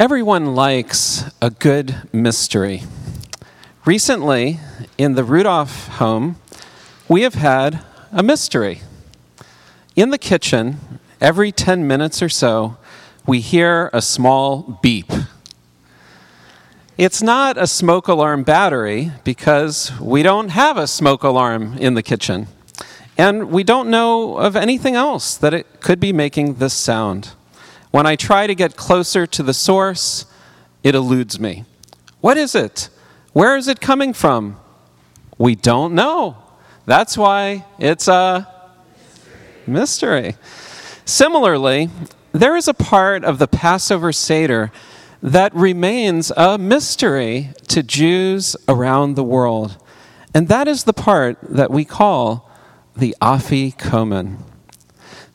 Everyone likes a good mystery. Recently, in the Rudolph home, we have had a mystery. In the kitchen, every 10 minutes or so, we hear a small beep. It's not a smoke alarm battery because we don't have a smoke alarm in the kitchen. And we don't know of anything else that it could be making this sound. When I try to get closer to the source, it eludes me. What is it? Where is it coming from? We don't know. That's why it's a mystery. Similarly, there is a part of the Passover Seder that remains a mystery to Jews around the world. And that is the part that we call the Afi Afikomen.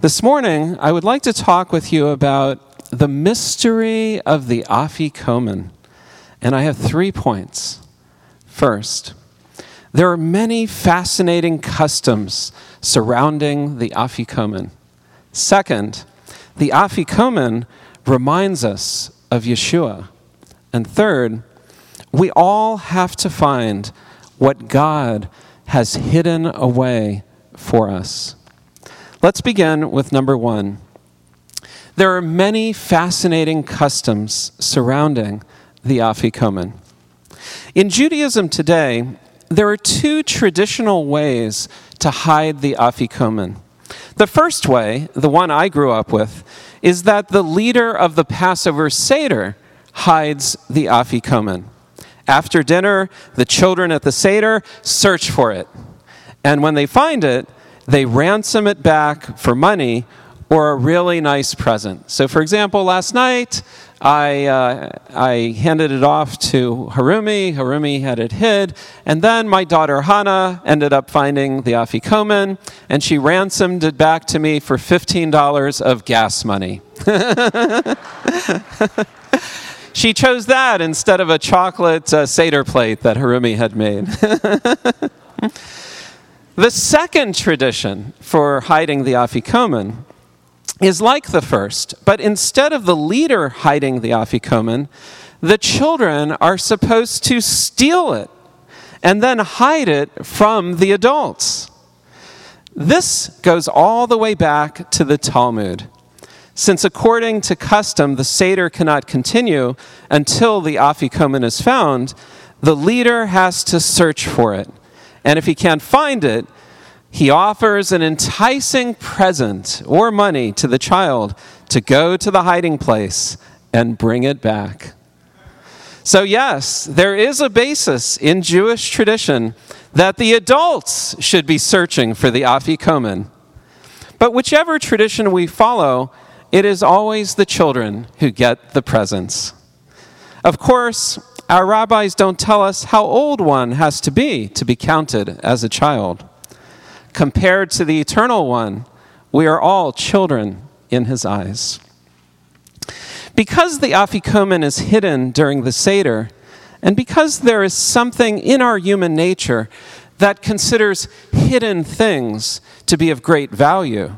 This morning, I would like to talk with you about the mystery of the Afikomen. And I have three points. First, there are many fascinating customs surrounding the Afikomen. Second, the Afikomen reminds us of Yeshua. And third, we all have to find what God has hidden away for us. Let's begin with number one. There are many fascinating customs surrounding the Afikomen. In Judaism today, there are two traditional ways to hide the Afikomen. The first way, the one I grew up with, is that the leader of the Passover Seder hides the Afikomen. After dinner, the children at the Seder search for it. And when they find it, they ransom it back for money or a really nice present. So, for example, last night I, uh, I handed it off to Harumi. Harumi had it hid. And then my daughter Hannah ended up finding the Afikomen, and she ransomed it back to me for $15 of gas money. she chose that instead of a chocolate uh, Seder plate that Harumi had made. The second tradition for hiding the afikomen is like the first, but instead of the leader hiding the afikomen, the children are supposed to steal it and then hide it from the adults. This goes all the way back to the Talmud. Since according to custom, the Seder cannot continue until the afikomen is found, the leader has to search for it. And if he can't find it, he offers an enticing present or money to the child to go to the hiding place and bring it back. So, yes, there is a basis in Jewish tradition that the adults should be searching for the Afikomen. But whichever tradition we follow, it is always the children who get the presents. Of course, our rabbis don't tell us how old one has to be to be counted as a child. Compared to the eternal one, we are all children in his eyes. Because the Afikomen is hidden during the Seder, and because there is something in our human nature that considers hidden things to be of great value,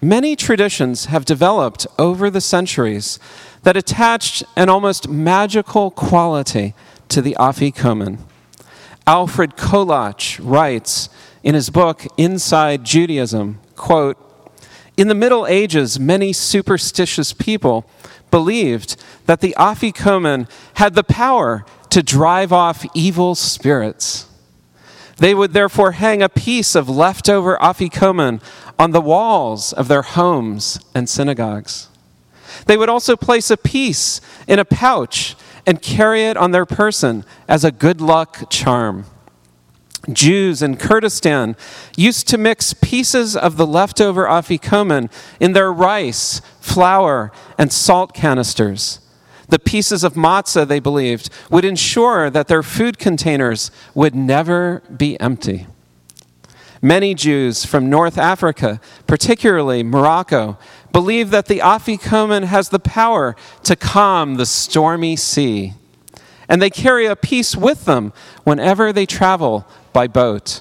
many traditions have developed over the centuries that attached an almost magical quality to the Afikomen. Alfred Kolatch writes in his book Inside Judaism, quote, in the Middle Ages, many superstitious people believed that the Afikomen had the power to drive off evil spirits. They would therefore hang a piece of leftover Afikomen on the walls of their homes and synagogues. They would also place a piece in a pouch and carry it on their person as a good luck charm. Jews in Kurdistan used to mix pieces of the leftover afikomen in their rice, flour, and salt canisters. The pieces of matzah, they believed, would ensure that their food containers would never be empty. Many Jews from North Africa, particularly Morocco, believe that the afikomen has the power to calm the stormy sea. And they carry a piece with them whenever they travel by boat.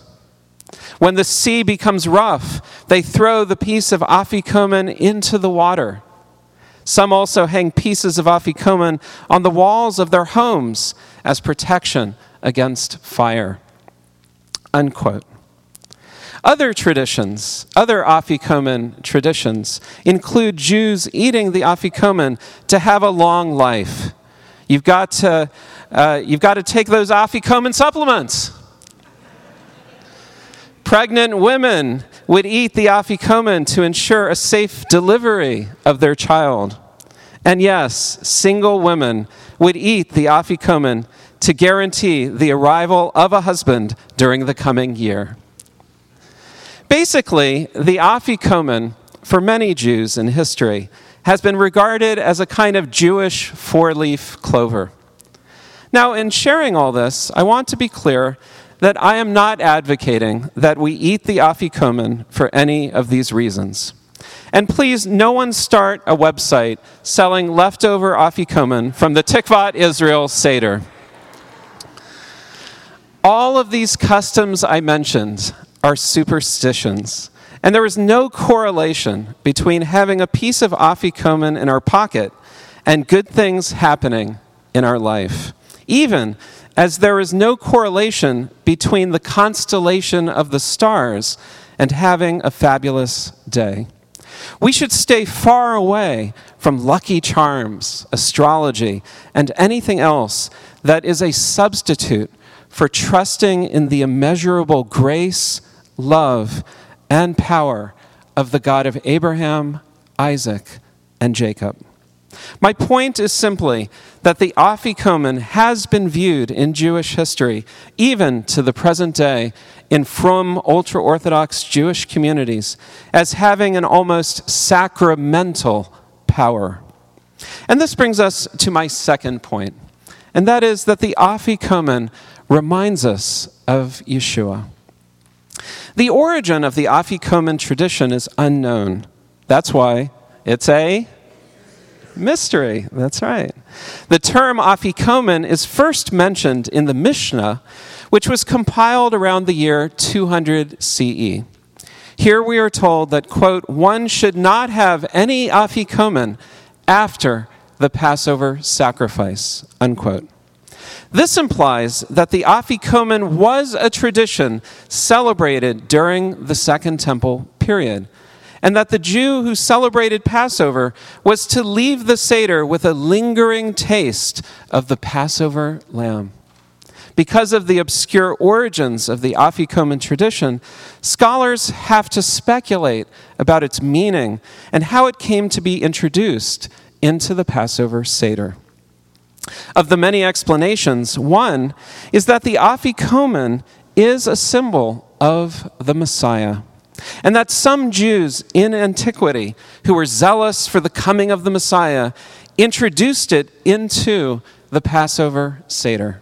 When the sea becomes rough, they throw the piece of afikomen into the water. Some also hang pieces of afikomen on the walls of their homes as protection against fire. Unquote. Other traditions, other afikomen traditions, include Jews eating the afikomen to have a long life. You've got to, uh, you've got to take those afikomen supplements. Pregnant women would eat the afikomen to ensure a safe delivery of their child. And yes, single women would eat the afikomen to guarantee the arrival of a husband during the coming year. Basically, the afikomen, for many Jews in history, has been regarded as a kind of Jewish four leaf clover. Now, in sharing all this, I want to be clear that I am not advocating that we eat the afikomen for any of these reasons. And please, no one start a website selling leftover afikomen from the Tikvat Israel Seder. All of these customs I mentioned are superstitions. And there is no correlation between having a piece of afikomen in our pocket and good things happening in our life. Even as there is no correlation between the constellation of the stars and having a fabulous day. We should stay far away from lucky charms, astrology, and anything else that is a substitute for trusting in the immeasurable grace, love, and power of the God of Abraham, Isaac, and Jacob. My point is simply that the Afikomen has been viewed in Jewish history, even to the present day, in from ultra Orthodox Jewish communities, as having an almost sacramental power. And this brings us to my second point, and that is that the Afikomen reminds us of Yeshua. The origin of the Afikomen tradition is unknown. That's why it's a mystery. That's right. The term Afikomen is first mentioned in the Mishnah, which was compiled around the year 200 CE. Here we are told that, quote, one should not have any Afikomen after the Passover sacrifice, unquote. This implies that the Afikomen was a tradition celebrated during the Second Temple period, and that the Jew who celebrated Passover was to leave the Seder with a lingering taste of the Passover lamb. Because of the obscure origins of the Afikomen tradition, scholars have to speculate about its meaning and how it came to be introduced into the Passover Seder. Of the many explanations, one is that the afikomen is a symbol of the Messiah. And that some Jews in antiquity who were zealous for the coming of the Messiah introduced it into the Passover Seder.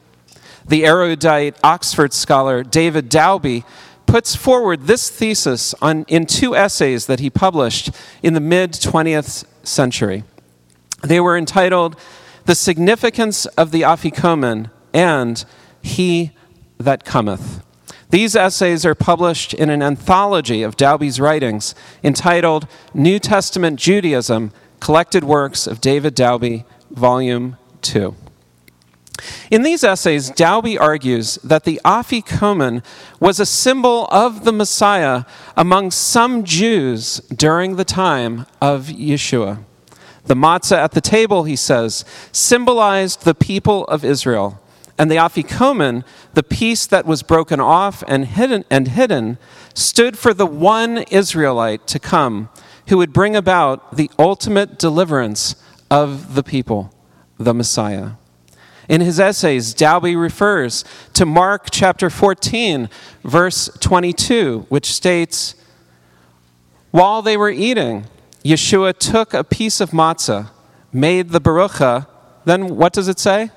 The erudite Oxford scholar David Daube puts forward this thesis on, in two essays that he published in the mid 20th century. They were entitled the significance of the Afikomen, and He that cometh. These essays are published in an anthology of Daube's writings entitled New Testament Judaism Collected Works of David Daube, Volume 2. In these essays, Daube argues that the Afikomen was a symbol of the Messiah among some Jews during the time of Yeshua. The matzah at the table, he says, symbolized the people of Israel. And the afikomen, the piece that was broken off and hidden, and hidden, stood for the one Israelite to come who would bring about the ultimate deliverance of the people, the Messiah. In his essays, Daube refers to Mark chapter 14, verse 22, which states, While they were eating, Yeshua took a piece of matzah, made the barucha, then what does it say?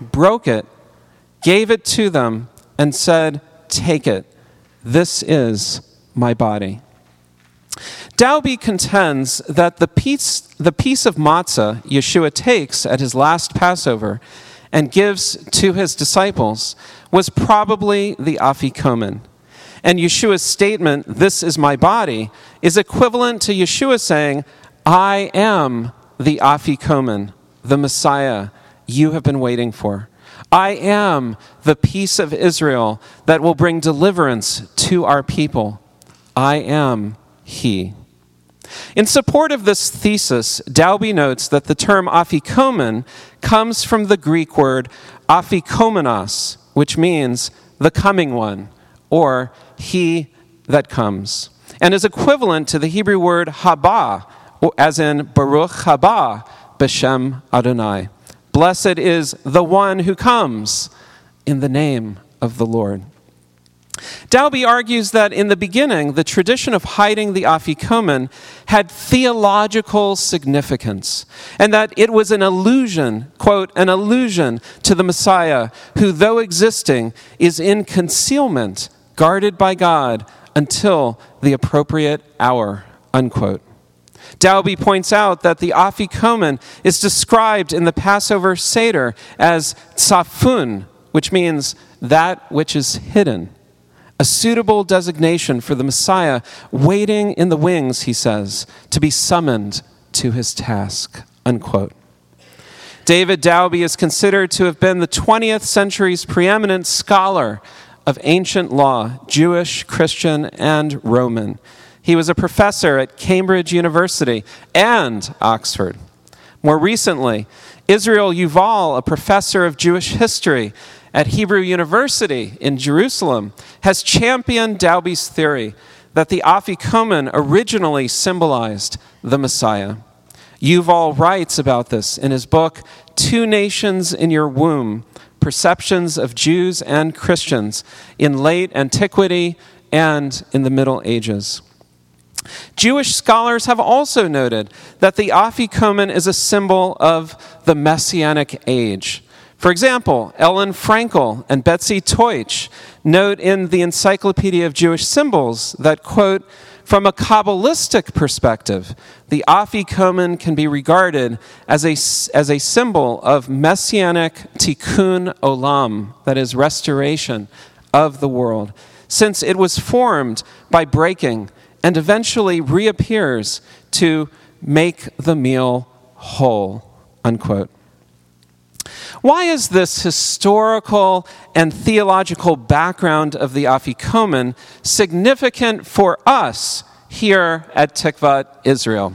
Broke it, gave it to them, and said, Take it. This is my body. Daube contends that the piece, the piece of matzah Yeshua takes at his last Passover and gives to his disciples was probably the afikomen. And Yeshua's statement, This is my body, is equivalent to Yeshua saying, I am the Afikoman, the Messiah you have been waiting for. I am the peace of Israel that will bring deliverance to our people. I am He. In support of this thesis, Daube notes that the term afikomen comes from the Greek word afikomenos, which means the coming one, or he that comes, and is equivalent to the Hebrew word haba, as in Baruch haba, Beshem Adonai. Blessed is the one who comes in the name of the Lord. Daube argues that in the beginning, the tradition of hiding the afikomen had theological significance, and that it was an allusion, quote, an allusion to the Messiah, who, though existing, is in concealment, guarded by God until the appropriate hour, unquote. Daube points out that the afikomen is described in the Passover Seder as tsafun, which means that which is hidden a suitable designation for the Messiah waiting in the wings, he says, to be summoned to his task. Unquote. David Daube is considered to have been the 20th century's preeminent scholar of ancient law, Jewish, Christian, and Roman. He was a professor at Cambridge University and Oxford. More recently, Israel Yuval, a professor of Jewish history at Hebrew University in Jerusalem has championed Daube's theory that the Afikomen originally symbolized the Messiah. Yuval writes about this in his book, Two Nations in Your Womb Perceptions of Jews and Christians in Late Antiquity and in the Middle Ages. Jewish scholars have also noted that the Afikomen is a symbol of the Messianic age. For example, Ellen Frankel and Betsy Teutsch note in the Encyclopedia of Jewish Symbols that, quote, from a Kabbalistic perspective, the Afikomen can be regarded as a, as a symbol of messianic tikkun olam, that is, restoration of the world, since it was formed by breaking and eventually reappears to make the meal whole, unquote. Why is this historical and theological background of the Afikomen significant for us here at Tikvat Israel?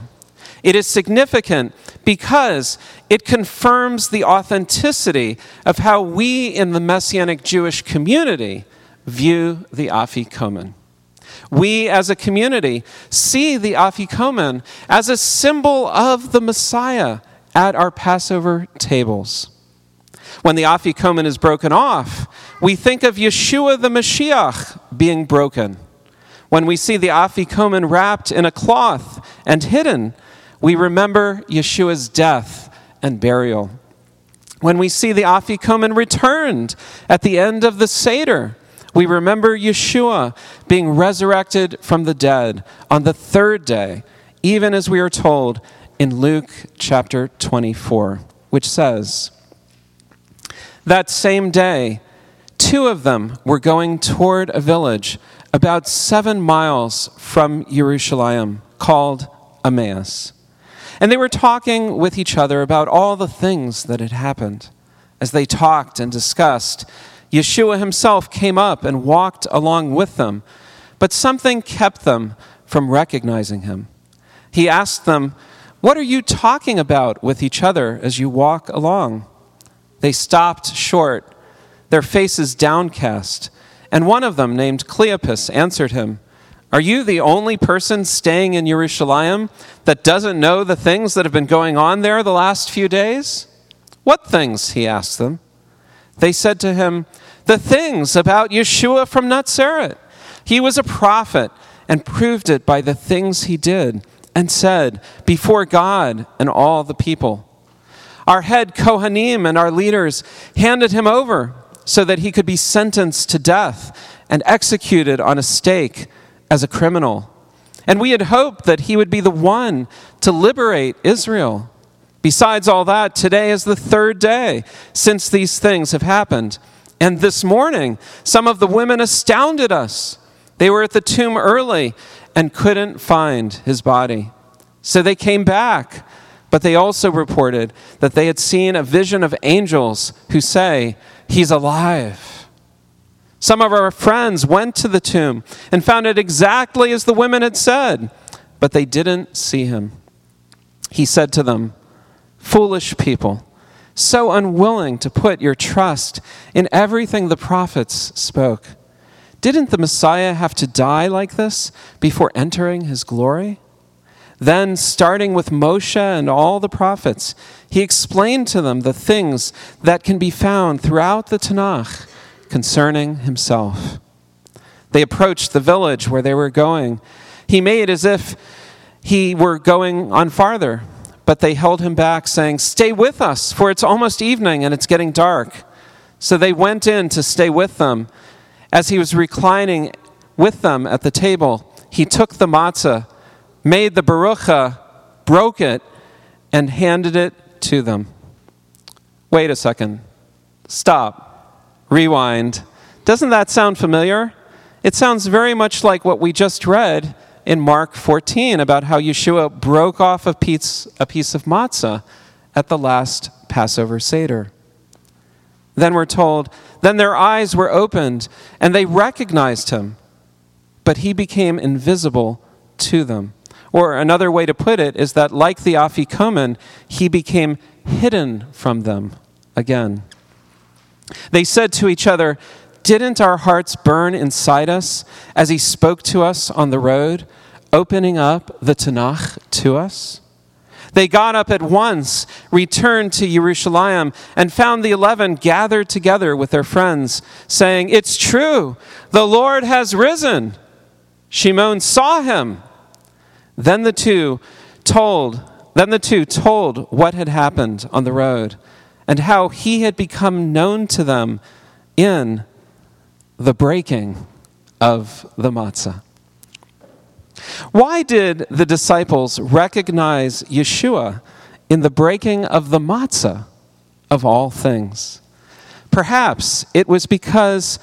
It is significant because it confirms the authenticity of how we in the Messianic Jewish community view the Afikomen. We as a community see the Afikomen as a symbol of the Messiah at our Passover tables. When the afikomen is broken off, we think of Yeshua the Mashiach being broken. When we see the afikomen wrapped in a cloth and hidden, we remember Yeshua's death and burial. When we see the afikomen returned at the end of the Seder, we remember Yeshua being resurrected from the dead on the third day, even as we are told in Luke chapter 24, which says, that same day, two of them were going toward a village about seven miles from Jerusalem called Emmaus. And they were talking with each other about all the things that had happened. As they talked and discussed, Yeshua himself came up and walked along with them, but something kept them from recognizing him. He asked them, What are you talking about with each other as you walk along? They stopped short, their faces downcast. And one of them, named Cleopas, answered him, Are you the only person staying in Jerusalem that doesn't know the things that have been going on there the last few days? What things? he asked them. They said to him, The things about Yeshua from Nazareth. He was a prophet and proved it by the things he did and said before God and all the people. Our head Kohanim and our leaders handed him over so that he could be sentenced to death and executed on a stake as a criminal. And we had hoped that he would be the one to liberate Israel. Besides all that, today is the third day since these things have happened. And this morning, some of the women astounded us. They were at the tomb early and couldn't find his body. So they came back, but they also reported that they had seen a vision of angels who say, He's alive. Some of our friends went to the tomb and found it exactly as the women had said, but they didn't see him. He said to them, Foolish people, so unwilling to put your trust in everything the prophets spoke. Didn't the Messiah have to die like this before entering his glory? Then, starting with Moshe and all the prophets, he explained to them the things that can be found throughout the Tanakh concerning himself. They approached the village where they were going. He made as if he were going on farther, but they held him back, saying, Stay with us, for it's almost evening and it's getting dark. So they went in to stay with them. As he was reclining with them at the table, he took the matzah made the barucha, broke it, and handed it to them. Wait a second. Stop. Rewind. Doesn't that sound familiar? It sounds very much like what we just read in Mark 14 about how Yeshua broke off a piece, a piece of matzah at the last Passover Seder. Then we're told, then their eyes were opened and they recognized him, but he became invisible to them. Or another way to put it is that, like the Afikomen, he became hidden from them again. They said to each other, Didn't our hearts burn inside us as he spoke to us on the road, opening up the Tanakh to us? They got up at once, returned to Jerusalem, and found the eleven gathered together with their friends, saying, It's true, the Lord has risen. Shimon saw him then the two told, then the two told what had happened on the road and how he had become known to them in the breaking of the matzah. Why did the disciples recognize Yeshua in the breaking of the matzah of all things? Perhaps it was because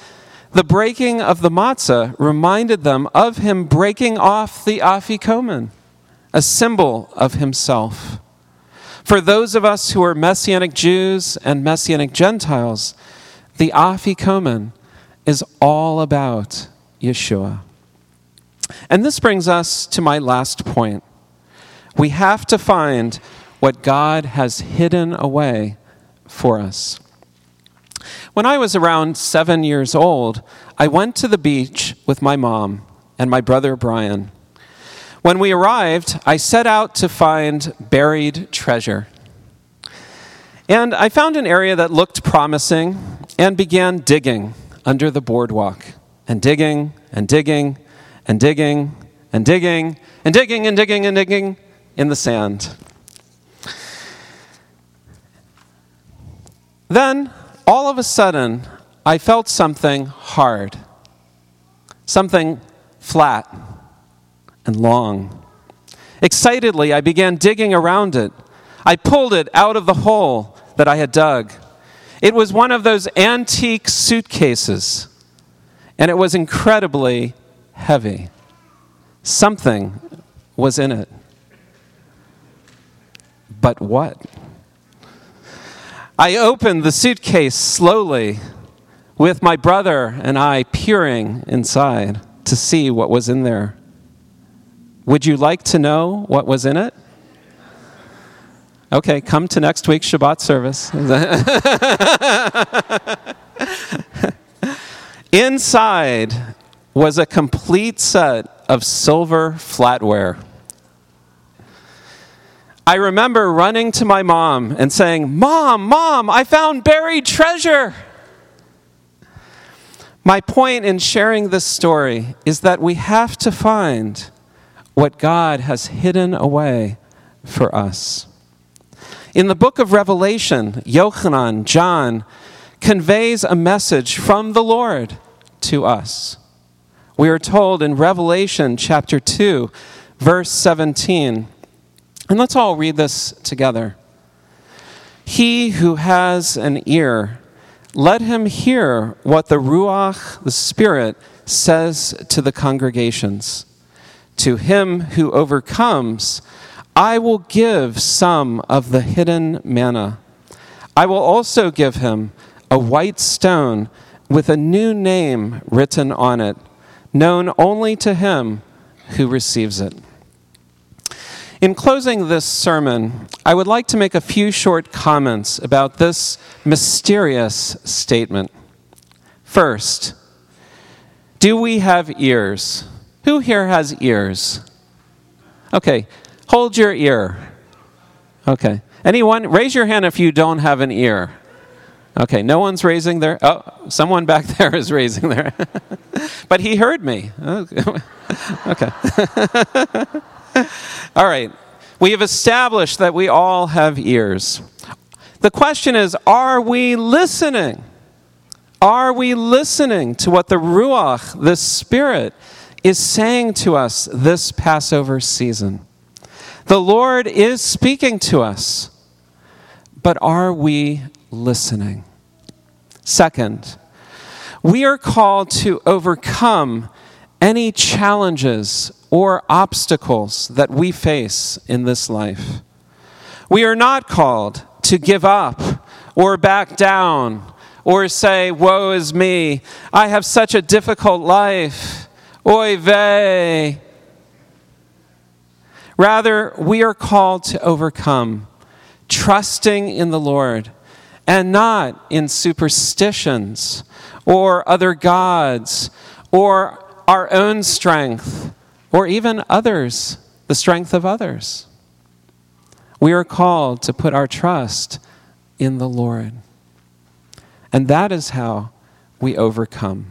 the breaking of the matzah reminded them of him breaking off the afikomen, a symbol of himself. For those of us who are Messianic Jews and Messianic Gentiles, the afikomen is all about Yeshua. And this brings us to my last point. We have to find what God has hidden away for us. When I was around seven years old, I went to the beach with my mom and my brother Brian. When we arrived, I set out to find buried treasure. And I found an area that looked promising and began digging under the boardwalk. And digging and digging and digging and digging and digging and digging and digging in the sand. Then all of a sudden, I felt something hard, something flat and long. Excitedly, I began digging around it. I pulled it out of the hole that I had dug. It was one of those antique suitcases, and it was incredibly heavy. Something was in it. But what? I opened the suitcase slowly with my brother and I peering inside to see what was in there. Would you like to know what was in it? Okay, come to next week's Shabbat service. Inside was a complete set of silver flatware. I remember running to my mom and saying, Mom, Mom, I found buried treasure. My point in sharing this story is that we have to find what God has hidden away for us. In the book of Revelation, Yochanan, John, conveys a message from the Lord to us. We are told in Revelation chapter 2, verse 17 and let's all read this together. He who has an ear, let him hear what the Ruach, the Spirit, says to the congregations. To him who overcomes, I will give some of the hidden manna. I will also give him a white stone with a new name written on it, known only to him who receives it. In closing this sermon, I would like to make a few short comments about this mysterious statement. First, do we have ears? Who here has ears? Okay, hold your ear. Okay. Anyone? Raise your hand if you don't have an ear. Okay, no one's raising their. Oh, someone back there is raising their. but he heard me. okay. all right. We have established that we all have ears. The question is are we listening? Are we listening to what the Ruach, the Spirit, is saying to us this Passover season? The Lord is speaking to us, but are we listening? Second, we are called to overcome any challenges or obstacles that we face in this life. We are not called to give up or back down or say, Woe is me, I have such a difficult life. Oy vey. Rather, we are called to overcome, trusting in the Lord and not in superstitions or other gods or our own strength or even others, the strength of others. We are called to put our trust in the Lord. And that is how we overcome.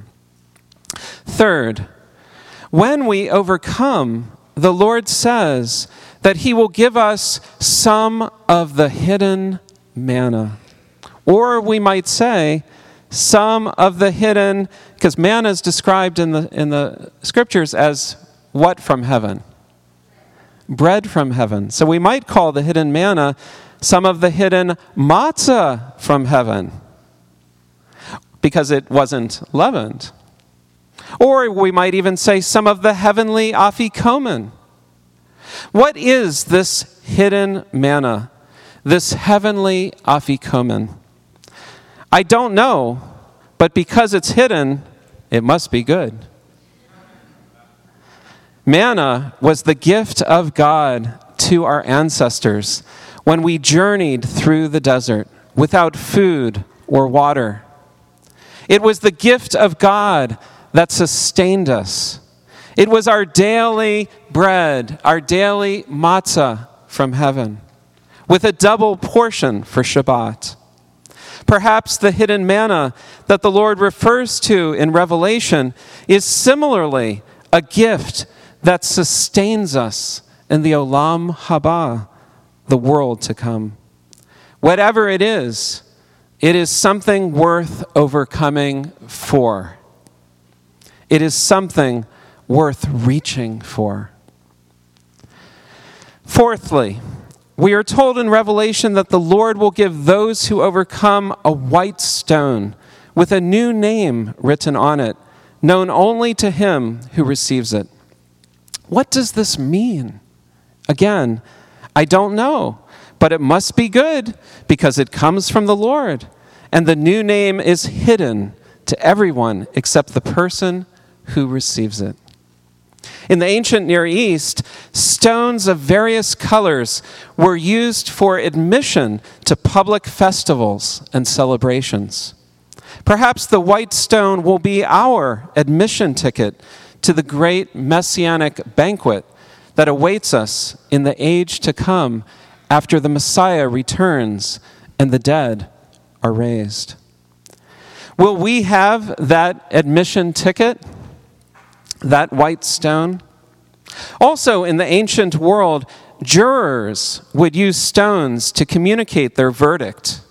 Third, when we overcome, the Lord says that He will give us some of the hidden manna. Or we might say, some of the hidden, because manna is described in the, in the scriptures as what from heaven? Bread from heaven. So we might call the hidden manna some of the hidden matzah from heaven because it wasn't leavened. Or we might even say some of the heavenly afikomen. What is this hidden manna, this heavenly afikomen? I don't know, but because it's hidden, it must be good. Manna was the gift of God to our ancestors when we journeyed through the desert without food or water. It was the gift of God that sustained us. It was our daily bread, our daily matzah from heaven, with a double portion for Shabbat. Perhaps the hidden manna that the Lord refers to in Revelation is similarly a gift that sustains us in the Olam Haba, the world to come. Whatever it is, it is something worth overcoming for. It is something worth reaching for. Fourthly, we are told in Revelation that the Lord will give those who overcome a white stone with a new name written on it, known only to him who receives it. What does this mean? Again, I don't know, but it must be good because it comes from the Lord. And the new name is hidden to everyone except the person who receives it. In the ancient Near East, stones of various colors were used for admission to public festivals and celebrations. Perhaps the white stone will be our admission ticket to the great messianic banquet that awaits us in the age to come after the Messiah returns and the dead are raised. Will we have that admission ticket, that white stone? Also, in the ancient world, jurors would use stones to communicate their verdict.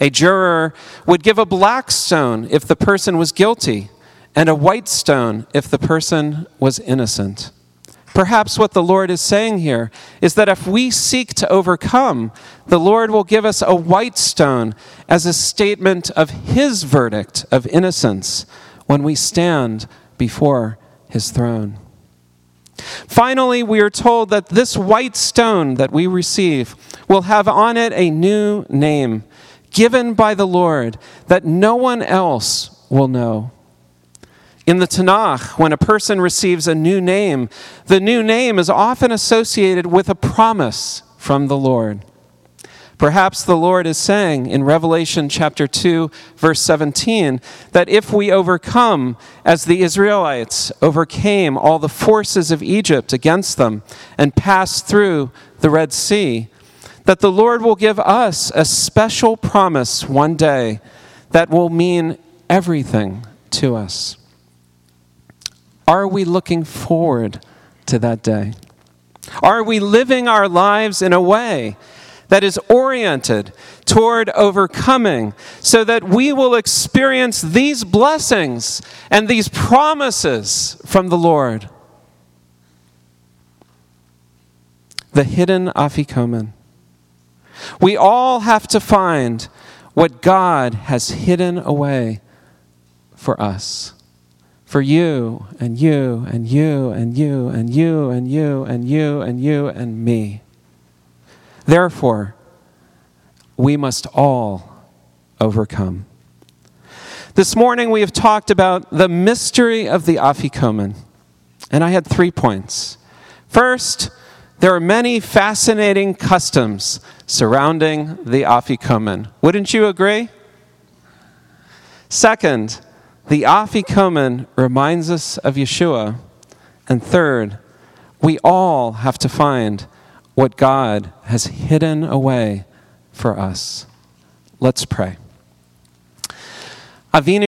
A juror would give a black stone if the person was guilty, and a white stone if the person was innocent. Perhaps what the Lord is saying here is that if we seek to overcome, the Lord will give us a white stone as a statement of His verdict of innocence when we stand before His throne. Finally, we are told that this white stone that we receive will have on it a new name given by the Lord that no one else will know. In the Tanakh, when a person receives a new name, the new name is often associated with a promise from the Lord. Perhaps the Lord is saying in Revelation chapter 2, verse 17, that if we overcome, as the Israelites overcame all the forces of Egypt against them and pass through the Red Sea, that the Lord will give us a special promise one day that will mean everything to us. Are we looking forward to that day? Are we living our lives in a way that is oriented toward overcoming so that we will experience these blessings and these promises from the Lord? The hidden afikomen. We all have to find what God has hidden away for us. For you and you and you and you and you and you and you and you and me. Therefore, we must all overcome. This morning we have talked about the mystery of the Afikomen, and I had three points. First, there are many fascinating customs surrounding the Afikomen. Wouldn't you agree? Second, the Afikomen reminds us of Yeshua. And third, we all have to find what God has hidden away for us. Let's pray. Avinu